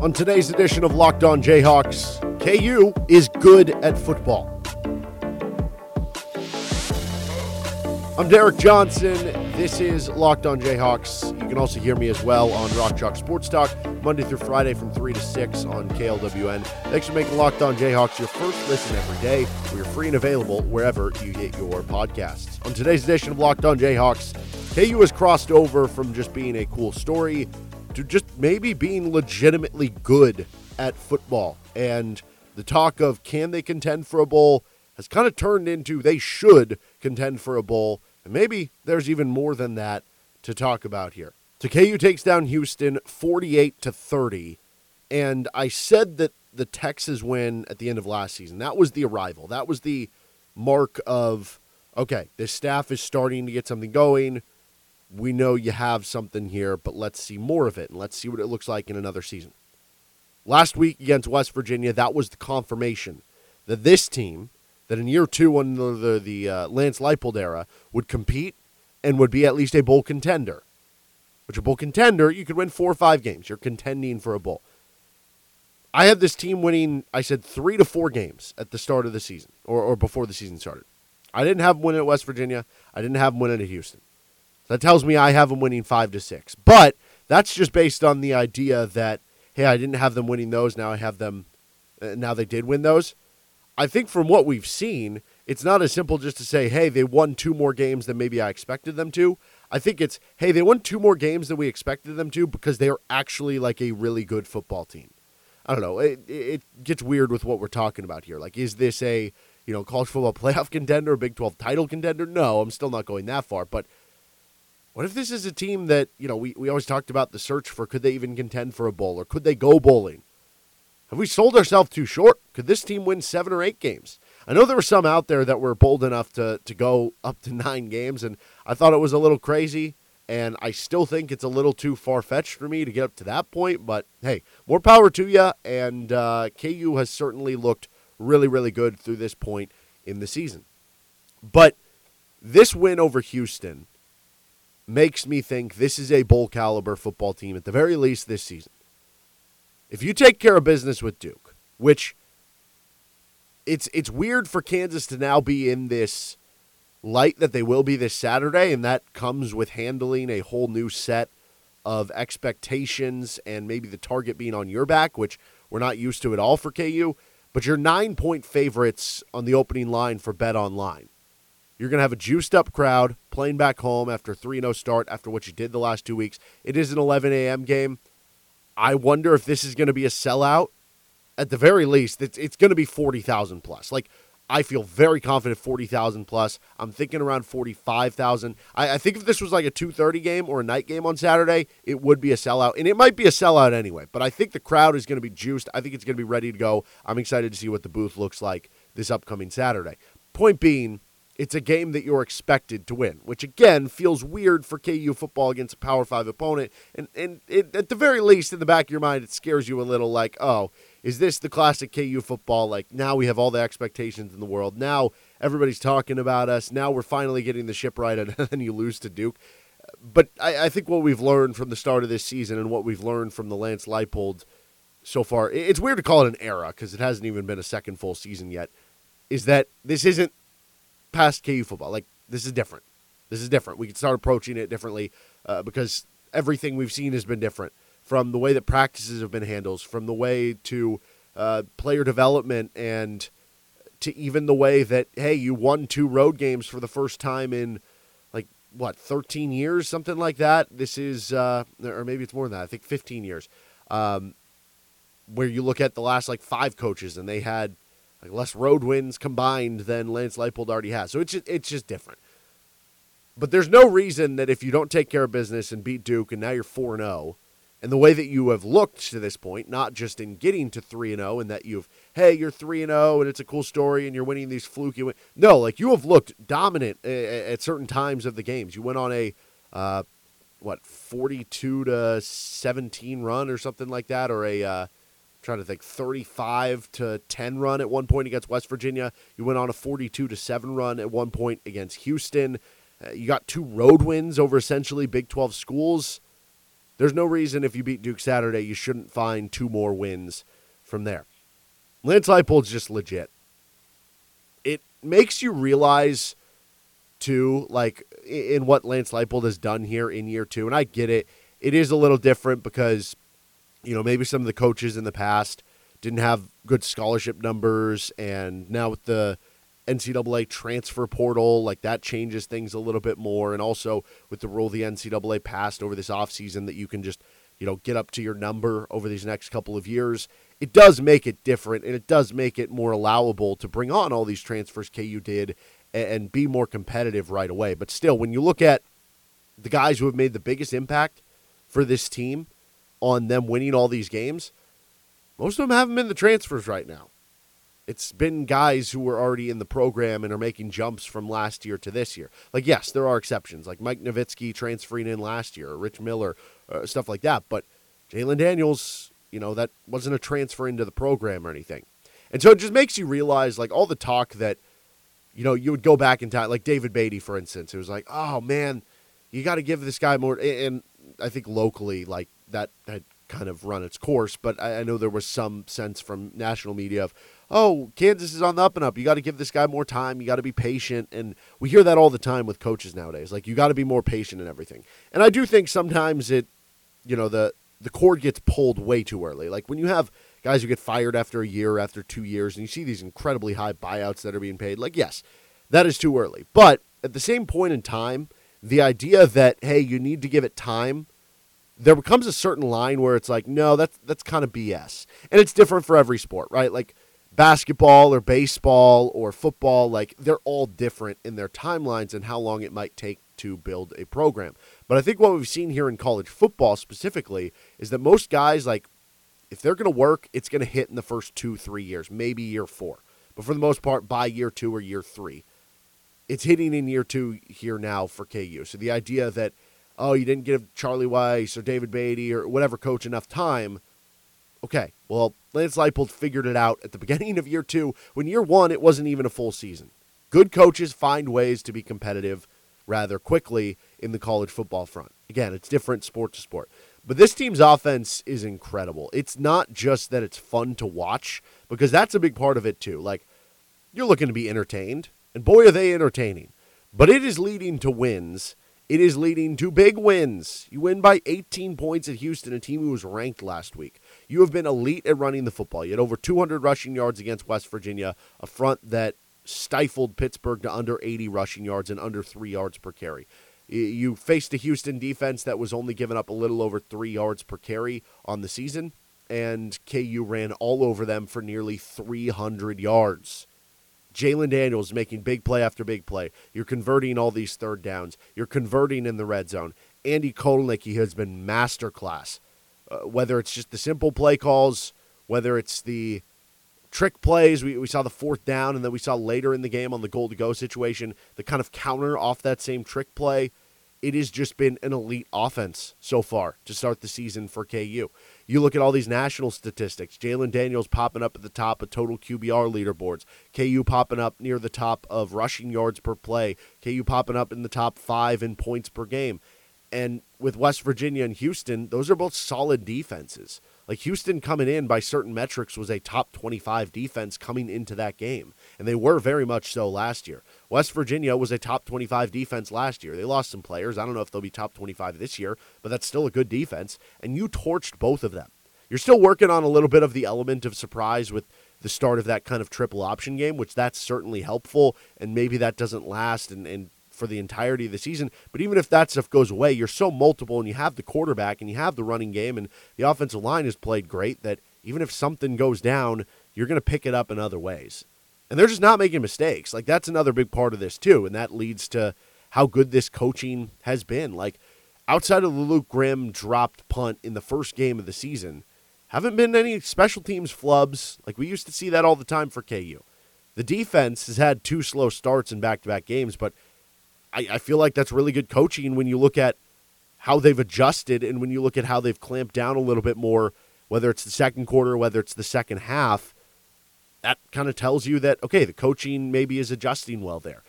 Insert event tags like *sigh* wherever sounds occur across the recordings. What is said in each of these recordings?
On today's edition of Locked On Jayhawks, KU is good at football. I'm Derek Johnson. This is Locked On Jayhawks. You can also hear me as well on Rock Chalk Sports Talk, Monday through Friday from 3 to 6 on KLWN. Thanks for making Locked On Jayhawks your first listen every day. We are free and available wherever you get your podcasts. On today's edition of Locked On Jayhawks, KU has crossed over from just being a cool story to just maybe being legitimately good at football. And the talk of can they contend for a bowl has kind of turned into they should contend for a bowl. And maybe there's even more than that to talk about here. So KU takes down Houston 48 to 30. And I said that the Texas win at the end of last season, that was the arrival. That was the mark of, okay, this staff is starting to get something going we know you have something here, but let's see more of it and let's see what it looks like in another season. Last week against West Virginia, that was the confirmation that this team, that in year two under the, the, uh, Lance Leipold era, would compete and would be at least a bowl contender. Which a bowl contender, you could win four or five games. You're contending for a bowl. I had this team winning, I said, three to four games at the start of the season or, or before the season started. I didn't have them winning at West Virginia. I didn't have them winning at Houston. That tells me I have them winning five to six. But that's just based on the idea that hey, I didn't have them winning those. Now I have them. Uh, now they did win those. I think from what we've seen, it's not as simple just to say, hey, they won two more games than maybe I expected them to. I think it's, hey, they won two more games than we expected them to because they are actually like a really good football team. I don't know. It, it gets weird with what we're talking about here. Like, is this a, you know, college football *laughs* playoff contender, Big 12 title contender? No, I'm still not going that far. But what if this is a team that, you know, we, we always talked about the search for could they even contend for a bowl or could they go bowling? Have we sold ourselves too short? Could this team win seven or eight games? I know there were some out there that were bold enough to, to go up to *laughs* nine games, and I thought it was a little crazy, and I still think it's a little too far fetched for me to get up to that point. But hey, more power to you, and uh, KU has certainly looked really, really good through this point in the season. But this win over Houston makes me think this is a bowl caliber football team at the very least this season. If you take care of business with Duke, which it's it's weird for Kansas to now be in this light that they will be this Saturday, and that comes with handling a whole new set of expectations and maybe the target being on your back, which we're not used to at all for KU. But you're nine point favorites on the opening line for Bet Online. You're going to have a juiced up crowd playing back home after 3 0 start after what you did the last two weeks. It is an 11 a.m. game. I wonder if this is going to be a sellout. At the very least, it's, it's going to be 40,000 plus. Like, I feel very confident 40,000 plus. I'm thinking around 45,000. I, I, think if this was like a 2:30 game or a night game on Saturday, it would be a sellout, and it might be a sellout anyway. But I think the crowd is going to be juiced. I think it's going to be ready to go. I'm excited to see what the booth looks like this upcoming Saturday. Point being, it's a game that you're expected to win, which again feels weird for KU football against a Power Five opponent. And and it, at the very least, in the back of your mind, it scares you a little. Like, oh, is this the classic KU football? Like now we have all the expectations in the world. Now everybody's talking about us. Now we're finally getting the ship right, *laughs* and then you lose to Duke. But I, I think what we've learned from the start of this season and what we've learned from the Lance Leipold so far, it's weird to call it an era because it hasn't even been a second full season yet. Is that this isn't past KU football. Like this is different. This is different. We can start approaching it differently uh, because everything we've seen has been different from the way that practices have been handled, from the way to uh, player development, and to even the way that hey, you won two road games for the first time in like what 13 years, something like that. This is, uh, or maybe it's more than that. I think 15 years. Um, where you look at the last like five coaches and they had like less road wins combined than Lance Leipold already has. So it's just, it's just different. But there's no reason that if you don't take care of business and beat Duke and now you're 4 0, and the way that you have looked to this point, not just in getting to 3 0 and that you've, hey, you're 3 0 and it's a cool story and you're winning these fluky wins. No, like you have looked dominant at certain times of the games. You went on a, uh, what, 42 to 17 run or something like that, or a, uh, trying to think 35 to 10 run at one point against West Virginia. You went on a 42 to 7 run at one point against Houston. Uh, you got two road wins over essentially Big 12 schools. there's no reason if you beat Duke Saturday, you shouldn't find two more wins from there. Lance Leipold's just legit. It makes you realize, too, like in what Lance Leipold has done here in year two, and I get it. It is a little different because, you know, maybe some of the coaches in the past didn't have good scholarship numbers, and now with the NCAA transfer portal, like that changes things a little bit more. And also with the rule the NCAA passed over this offseason that you can just, you know, get up to your number over these next couple of years, it does make it different and it does make it more allowable to bring on all these transfers KU did and be more competitive right away. But still, when you look at the guys who have made the biggest impact for this team on them winning all these games, most of them haven't been the transfers right now. It's been guys who were already in the program and are making jumps from last year to this year. Like, yes, there are exceptions, like Mike Novitsky transferring in last year, or Rich Miller, uh, stuff like that. But Jalon Daniels, you know, that wasn't a transfer into the program or anything. And so it just makes you realize, like, all the talk that, you know, you would go back in time, like David Beaty, for instance. It was like, oh, man, you got to give this guy more. And I think locally, like, that had kind of run its course. But I, I know there was some sense from national media of, oh, Kansas is on the up and up. You got to give this guy more time. You got to be patient. And we hear that all the time with coaches nowadays. Like, you got to be more patient and everything. And I do think sometimes it, you know, the, the cord gets pulled way too early. Like, when you have guys who get fired after a year, after two years, and you see these incredibly high buyouts that are being paid, like, yes, that is too early. But at the same point in time, the idea that, hey, you need to give it time there becomes a certain line where it's like, no, that's that's kind of BS. And it's different for every sport, right? Like basketball or baseball or football, like they're all different in their timelines and how long it might take to build a program. But I think what we've seen here in college football specifically is that most guys, like, if they're going to work, it's going to hit in the first two, three years, maybe year four. But for the most part, by year two or year three, it's hitting in year two here now for KU. So the idea that, oh, you didn't give Charlie Weis or David Beaty or whatever coach enough time Okay, well, Lance Leipold figured it out at the *laughs* beginning of year two. When year one, it wasn't even a full season. Good coaches find ways to be competitive rather quickly in the college football front. Again, it's different sport to sport. But this team's offense is incredible. It's not just that it's fun to watch, because that's a big part of it too. Like, you're looking to be entertained, and boy, are they entertaining. But it is leading to wins it is leading to big wins. You win by 18 points at Houston, a team who was ranked last week. You have been elite at running the football. You had over 200 rushing yards against West Virginia, a front that stifled Pittsburgh to under 80 rushing yards and under three yards per carry. You faced a Houston defense that was only giving up a little over three yards per carry on the season, and KU ran all over them for nearly 300 yards. Jalon Daniels making big play after big play. You're converting all these third downs. You're converting in the red zone. Andy Kotelnicki has been masterclass. Uh, whether it's just the simple play calls, whether it's the trick plays, we, we saw the fourth down, and then we saw later in the game on the goal to go situation, the kind of counter off that same trick play. It has just been an elite offense so far to start the season for KU. You look at all these national statistics. Jalon Daniels popping up at the top of total QBR leaderboards. KU popping up near the top of rushing yards per play. KU popping up in the top five in points per game. And with West Virginia and Houston, those are both solid defenses. Like Houston coming in by certain metrics was a top 25 defense coming into that game. And they were very much so last year. West Virginia was a top 25 defense last year. They lost some players. I don't know if they'll be top 25 this year, but that's still a good defense. And you torched both of them. You're still working on a little bit of the element of surprise with the start of that kind of triple option game, which that's certainly helpful. And maybe that doesn't last and, and for the entirety of the season. But even if that stuff goes away, you're so multiple and you have the quarterback and you have the running game and the offensive line has played great that even if something goes down, you're going to pick it up in other ways. And they're just not making mistakes. Like that's another big part of this too, and that leads to how good this coaching has been. Like outside of the Luke Grimm dropped punt in the first game of the season, haven't been any special teams flubs. Like we used to see that all the time for KU. The defense has had two slow starts in back to back games, but I, I feel like that's really good coaching when you look at how they've adjusted and when you look at how they've clamped down a little bit more, whether it's the second quarter, whether it's the second half that kind of tells you that, okay, the coaching maybe is adjusting well there.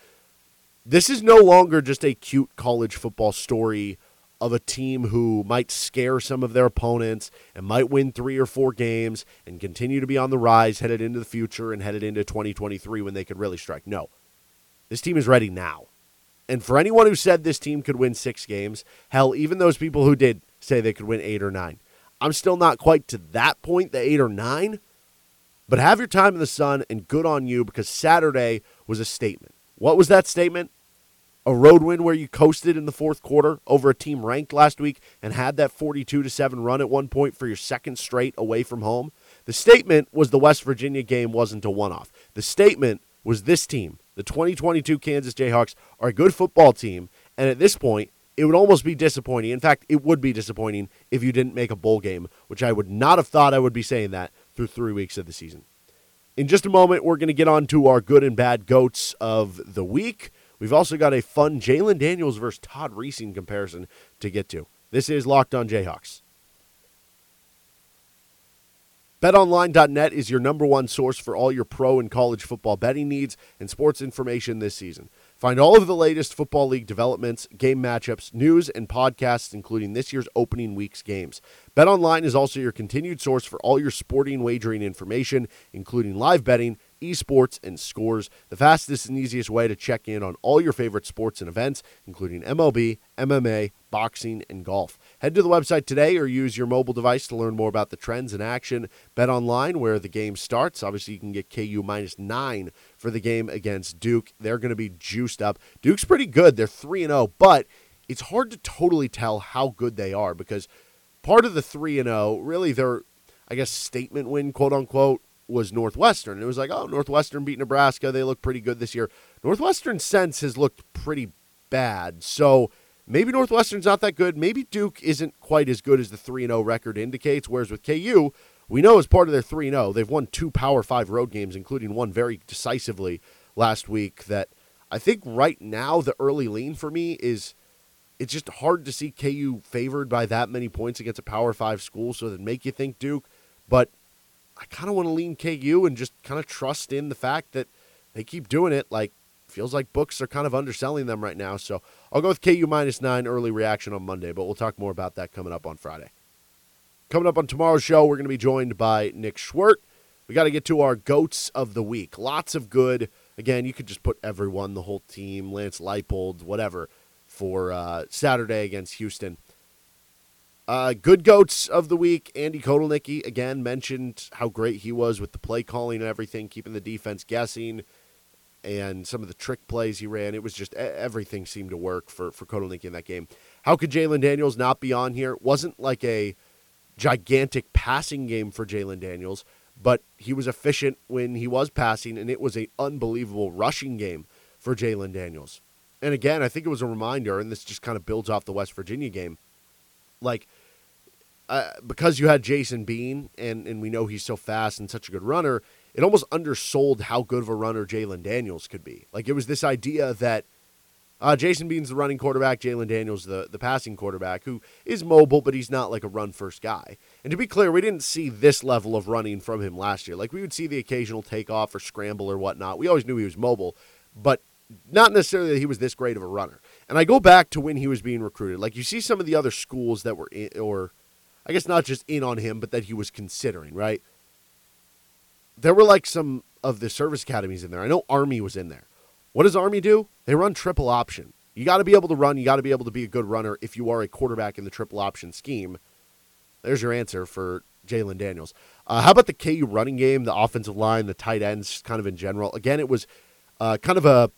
This is no longer just a cute college football story of a team who might scare some of their opponents and might win three or four games and continue to be on the rise headed into the future and headed into 2023 when they could really strike. No. This team is ready now. And for anyone who said this team could win six games, hell, even those people who did say they could win eight or nine, I'm still not quite to that point, the eight or nine. But have your time in the sun and good on you because Saturday was a statement. What was that statement? a road win where you coasted in the fourth quarter over a team ranked last week and had that 42 to 7 run at one point for your second straight away from home. The statement was the West Virginia game wasn't a one-off. The statement was this team, the 2022 Kansas Jayhawks are a good football team and at this point it would almost be disappointing. In fact, it would be disappointing if you didn't make a bowl game, which I would not have thought I would be saying that through 3 weeks of the season. In just a moment, we're going to get on to our good and bad goats of the week. We've also got a fun Jalon Daniels versus Todd Reesing comparison to get to. This is Locked On Jayhawks. BetOnline.net is your number one source for all your pro and college football betting needs and sports information this season. Find all of the latest Football League developments, game matchups, news, and podcasts, including this year's opening week's games. BetOnline is also your continued source for all your sporting wagering information, including live betting esports, and scores, the fastest and easiest way to check in on all your favorite sports and events, including MLB, MMA, boxing, and golf. Head to the website today or use your mobile device to learn more about the trends in action. Bet online where the game starts. Obviously, you can get KU minus nine for the game against Duke. They're going to be juiced up. Duke's pretty good. They're 3 0, but it's hard to totally tell how good they are because part of the 3 0, really, their, I guess, statement win, quote unquote, was Northwestern. It was like, oh, Northwestern beat Nebraska. They look pretty good this year. Northwestern sense has looked pretty bad. So maybe Northwestern's not that good. Maybe Duke isn't quite as good as the 3 0 record indicates. Whereas with KU, we know as part of their 3 0, they've won two Power 5 road games, including one very decisively last week. That I think right now, the early lean for me is it's just hard to see KU favored by that many points against a Power 5 school. So that make you think Duke. But I kind of want to lean KU and just kind of trust in the fact that they keep doing it. Like, feels like books are kind of underselling them right now. So I'll go with KU minus nine early reaction on Monday, but we'll talk more about that coming up on Friday. Coming up on tomorrow's show, we're going to be joined by Nick Schwerdt. We got to get to our goats of the week. Lots of good. Again, you could just put everyone, the whole team, Lance Leipold, whatever, for uh, Saturday against Houston. Uh, good goats of the week. Andy Kotelnicki again mentioned how great he was with the play calling and everything, keeping the defense guessing, and some of the trick plays he ran. It was just everything seemed to work for for Kotelnicki in that game. How could Jalon Daniels not be on here? It wasn't like a gigantic passing game for Jalon Daniels, but he was efficient when he was passing, and it was an unbelievable rushing game for Jalon Daniels. And again, I think it was a reminder, and this just kind of builds off the West Virginia game. Like uh, because you had Jason Bean, and, and we know he's so fast and such a good runner, it almost undersold how good of a runner Jalon Daniels could be. Like it was this idea that uh, Jason Bean's the running quarterback, Jalon Daniels the the passing quarterback, who is mobile, but he's not like a run first guy. And to be clear, we didn't see this level of running from him last year. Like we would see the occasional takeoff or scramble or whatnot. We always knew he was mobile, but not necessarily that he was this great of a runner. And I go back to when he was being recruited. Like you see some of the other schools that were in, or I guess not just in on him, but that he was considering, right? There were like some of the service academies in there. I know Army was in there. What does Army do? They run triple option. You got to be able to run. You got to be able to be a good runner if you are a quarterback in the triple option scheme. There's your answer for Jalon Daniels. Uh, how about the KU running game, the offensive line, the tight ends, kind of in general? Again, it was uh, kind of a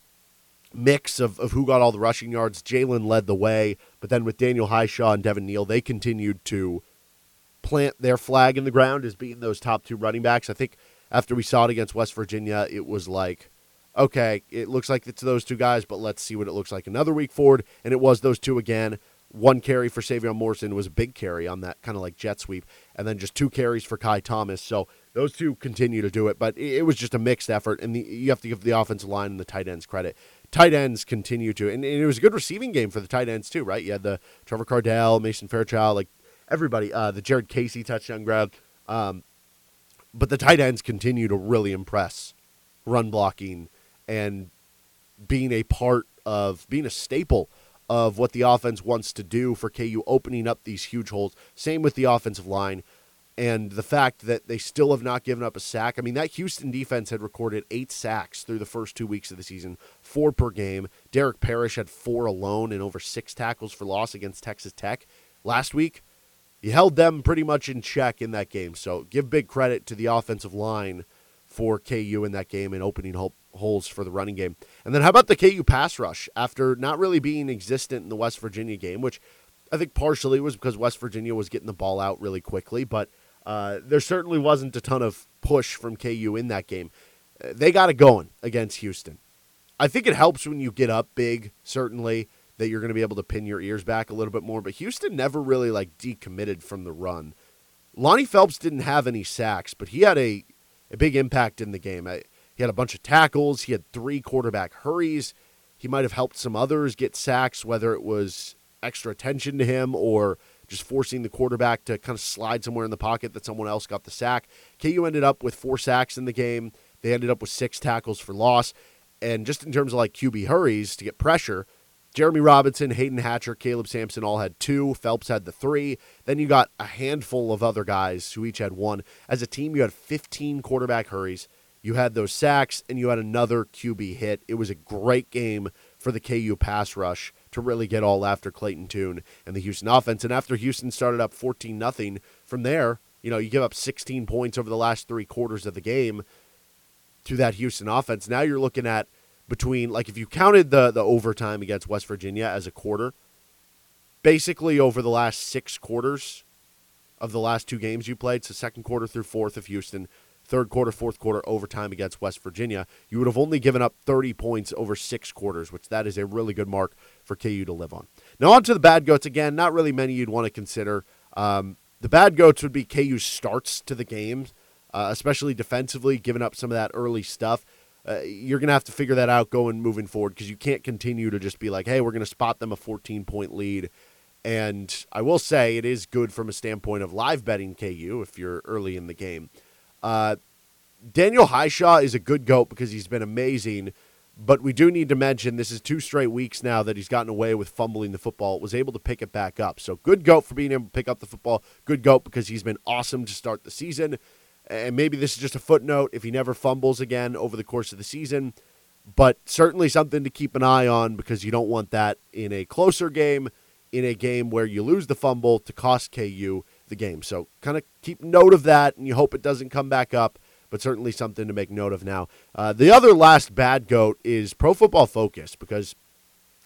mix of, of who got all the rushing yards. Jalon led the way, but then with Daniel Hishaw and Devin Neal, they continued to plant their flag in the ground as being those top two running backs. I think after we saw it against West Virginia, it was like, okay, it looks like it's those two guys, but let's see what it looks like another week forward. And it was those two again. One carry for Sevion Morrison was a big carry on that kind of like jet sweep, and then just two carries for Ky Thomas. So those two continue to do it, but it, was just a mixed effort, and the, you have to give the offensive line and the tight ends credit. Tight ends continue to, and, and, it was a good receiving game for the tight ends too, right? You had the Trevor Kardell, Mason Fairchild, like everybody. Uh, the Jared Casey touchdown grab. Um, but the tight ends continue to really impress run blocking and being a part of being a staple of what the offense wants to do for KU opening up these huge holes. Same with the offensive line and the fact that they still have not given up a sack. I mean, that Houston defense had recorded eight sacks through the first two weeks of the season, four per game. Derek Parish had four alone and over six tackles for loss against Texas Tech. Last week, he held them pretty much in check in that game. So give big credit to the offensive line for KU in that game and opening holes for the running game. And then how about the KU pass rush after not really being existent in the West Virginia game, which I think partially was because West Virginia was getting the ball out really quickly, but – uh, there certainly wasn't a ton of push from KU in that game. Uh, they got it going against Houston. I think it helps when you get up big, certainly, that you're going to be able to pin your ears back a little bit more. But Houston never really like decommitted from the run. Lonnie Phelps didn't have any sacks, but he had a, a big impact in the game. I, he had a bunch of tackles. He had three quarterback hurries. He might have helped some others get sacks, whether it was extra attention to him or just forcing the quarterback to kind of slide somewhere in the pocket that someone else got the sack. KU ended up with four sacks in the game. They ended up with six tackles for loss. And just in terms of like QB hurries to get pressure, Jeremy Robinson, Hayden Hatcher, Caleb Sampson all had two. Phelps had the three. Then you got a handful of other guys who each had one. As a team, you had 15 quarterback hurries. You had those sacks, and you had another QB hit. It was a great game for the KU pass rush to really get all after Clayton Tune and the Houston offense. And after Houston started up 14 nothing, from there, you know, you give up 16 points over the last three quarters of the game to that Houston offense. Now you're looking at between like if you counted the the overtime against West Virginia as a quarter, basically over the last six quarters of the last two games you played, so second quarter through fourth of Houston, third quarter, fourth quarter overtime against West Virginia, you would have only given up 30 points over six quarters, which that is a really good mark for KU to live on. Now on to the bad goats again. Not really many you'd want to consider. Um, the bad goats would be KU starts to the games, uh, especially defensively, giving up some of that early stuff. Uh, you're going to have to figure that out going moving forward because you can't continue to just be like, hey, we're going to spot them a 14 point lead. And I will say it is good from a standpoint of live betting KU if you're early in the game. Uh, Daniel Hishaw is a good goat because he's been amazing, but we do need to mention this is two straight weeks now that he's gotten away with fumbling the football. Was able to pick it back up. So good goat for being able to pick up the football. Good goat because he's been awesome to start the season. And maybe this is just a footnote if he never fumbles again over the course of the season, but certainly something to keep an eye on because you don't want that in a closer game, in a game where you lose the fumble to cost KU the game. So kind of keep note of that, and you hope it doesn't come back up. But certainly something to make note of now. Uh, the other last bad goat is Pro Football Focus because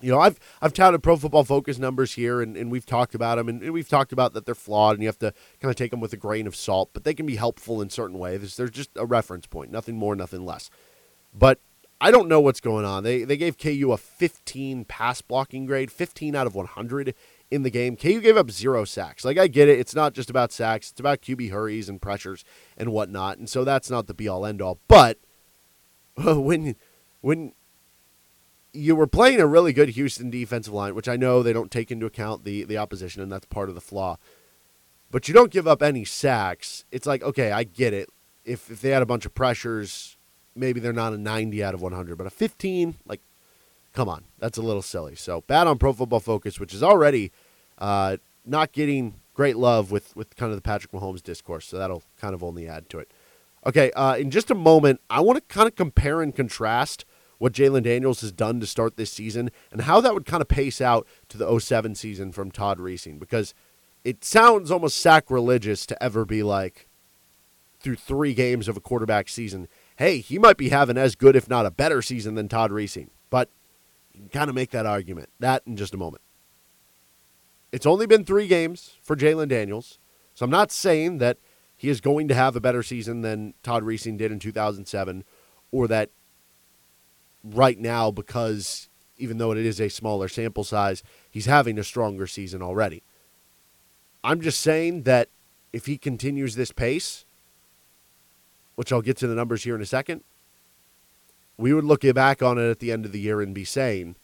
you know, I've I've touted Pro Football Focus numbers here, and, and we've talked about them, and, we've talked about that they're flawed, and you have to kind of take them with a grain of salt, but they can be helpful in certain ways. There's just a reference point, nothing more, nothing less. But I don't know what's going on. They they gave KU a 15 pass blocking grade, 15 out of 100 in the game. KU gave up zero sacks. Like I get it, it's not just about sacks; it's about QB hurries and pressures and whatnot. And so that's not the be all end all. But *laughs* when when you were playing a really good Houston defensive line, which I know they don't take into account the the opposition, and that's part of the flaw. But you don't give up any sacks. It's like okay, I get it. If if they had a bunch of pressures, maybe they're not a 90 out of 100, but a 15, like come on, that's a little silly. So bad on Pro Football Focus, which is already uh, not getting great love with with kind of the Patrick Mahomes discourse. So that'll kind of only add to it. Okay, uh, in just a moment, I want to kind of compare and contrast what Jalon Daniels has done to start this season and how that would kind of pace out to the 07 season from Todd Reesing because it sounds almost sacrilegious to ever be like through three games of a quarterback season, hey, he might be having as good, if not a better season than Todd Reesing. But you can kind of make that argument. That in just a moment. It's only been three games for Jalon Daniels, so I'm not saying that he is going to have a better season than Todd Reesing did in 2007, or that right now, because even though it is a smaller sample size, he's having a stronger season already. I'm just saying that if he continues this pace, which I'll get to the numbers here in a second, we would look back on it at the end of the year and be saying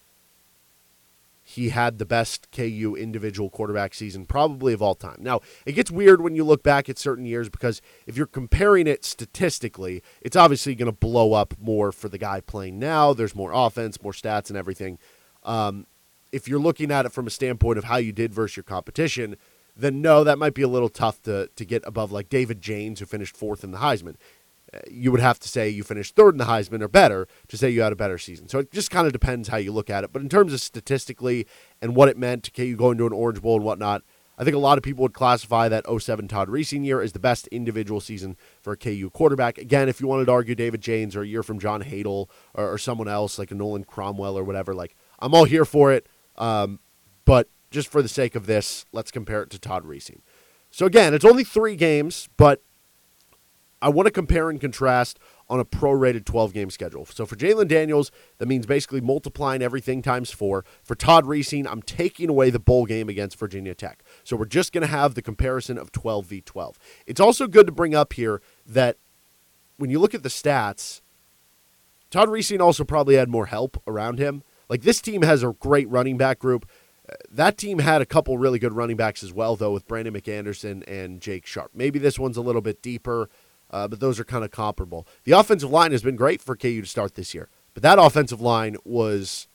he had the best KU individual quarterback season probably of all time. Now, it gets weird when you look back at certain years because if you're comparing it statistically, it's obviously going to blow up more for the guy playing now. There's more offense, more stats, and everything. Um, if you're looking at it from a standpoint of how you did versus your competition, then no, that might be a little tough to to get above like David Jaynes, who finished fourth in the Heisman. You would have to say you finished third in the Heisman or better to say you had a better season. So it just kind of depends how you look at it. But in terms of statistically and what it meant to KU going to an Orange Bowl and whatnot, I think a lot of people would classify that 07 Todd Reesing year as the best individual season for a KU quarterback. Again, if you wanted to argue David Jaynes or a year from John Hadl or, or someone else like a Nolan Cromwell or whatever, like I'm all here for it. Um, but just for the sake of this, let's compare it to Todd Reesing. So again, it's only three games, but I want to compare and contrast on a prorated 12 game schedule. So for Jalon Daniels, that means basically multiplying everything times four. For Todd Reesing, I'm taking away the bowl game against Virginia Tech. So we're just going to have the comparison of 12 v 12. It's also good to bring up here that when you look at the stats, Todd Reesing also probably had more help around him. Like this team has a great running back group. Uh, that team had a couple really good running backs as well, though, with Brandon McAnderson and Jake Sharp. Maybe this one's a little bit deeper uh, but those are kind of comparable. The offensive line has been great for KU to start this year, but that offensive line was,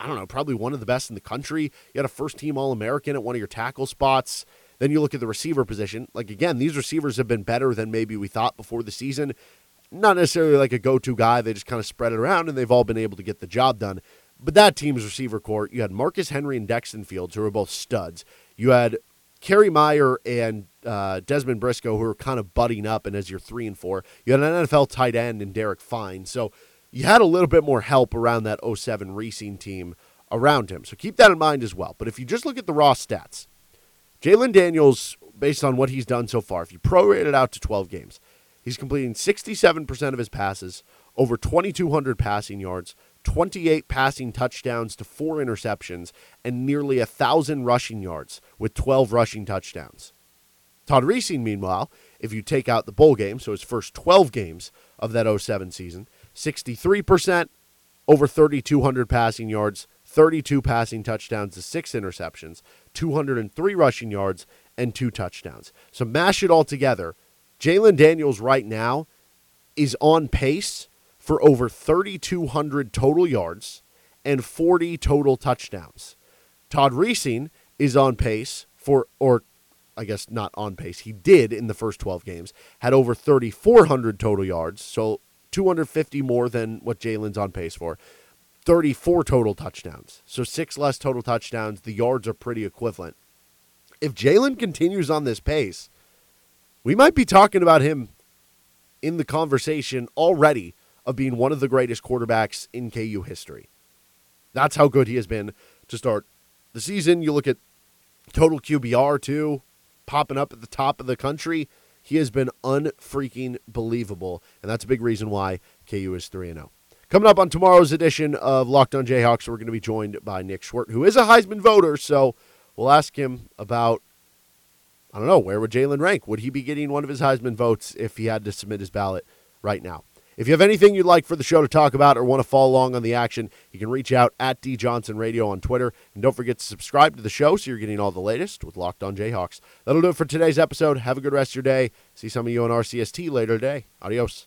I don't know, probably one of the best in the country. You had a first team All American at one of your tackle spots. Then you look at the receiver position. Like, again, these receivers have been better than maybe we thought before the season. Not necessarily like a go to guy. They just kind of spread it around and they've all been able to get the job done. But that team's receiver core, you had Marcus Henry and Dexton Fields, who are both studs. You had Kerry Meier and uh, Desmond Briscoe, who are kind of butting up, and as you're three and four, you had an NFL tight end in Derek Fine. So you had a little bit more help around that 07 Reesing team around him. So keep that in mind as well. But if you just look at the raw stats, Jalon Daniels, based on what he's done so far, if you prorate it out to 12 games, he's completing 67% of his passes, over 2,200 passing yards, 28 passing touchdowns to four interceptions, and nearly a 1,000 rushing yards with 12 rushing touchdowns. Todd Reesing, meanwhile, if you take out the bowl game, so his first 12 games of that 07 season, 63%, over 3,200 passing yards, 32 passing touchdowns to six interceptions, 203 rushing yards, and two touchdowns. So mash it all together. Jalon Daniels right now is on pace for over 3,200 total yards and 40 total touchdowns. Todd Reesing is on pace for, or I guess not on pace, he did in the first 12 games, had over 3,400 total yards, so 250 more than what Jalon's on pace for. 34 total touchdowns, so six less total touchdowns. The yards are pretty equivalent. If Jalon continues on this pace, we might be talking about him in the conversation already of being one of the greatest quarterbacks in KU history. That's how good he has been to start the season. You look at total QBR too, popping up at the top of the country. He has been unfreaking believable, and that's a big reason why KU is 3 0. Coming up on tomorrow's edition of Locked on Jayhawks, we're going to be joined by Nick Schwerdt, who is a Heisman voter. So we'll ask him about, I don't know, where would Jalon rank? Would he be getting one of his Heisman votes if he had to submit his ballot right now? If you have anything you'd like for the show to talk about or want to follow along on the action, you can reach out at D Johnson Radio on Twitter. And don't forget to subscribe to the show so you're getting all the latest with Locked On Jayhawks. That'll do it for today's episode. Have a good rest of your day. See some of you on RCST later today. Adios.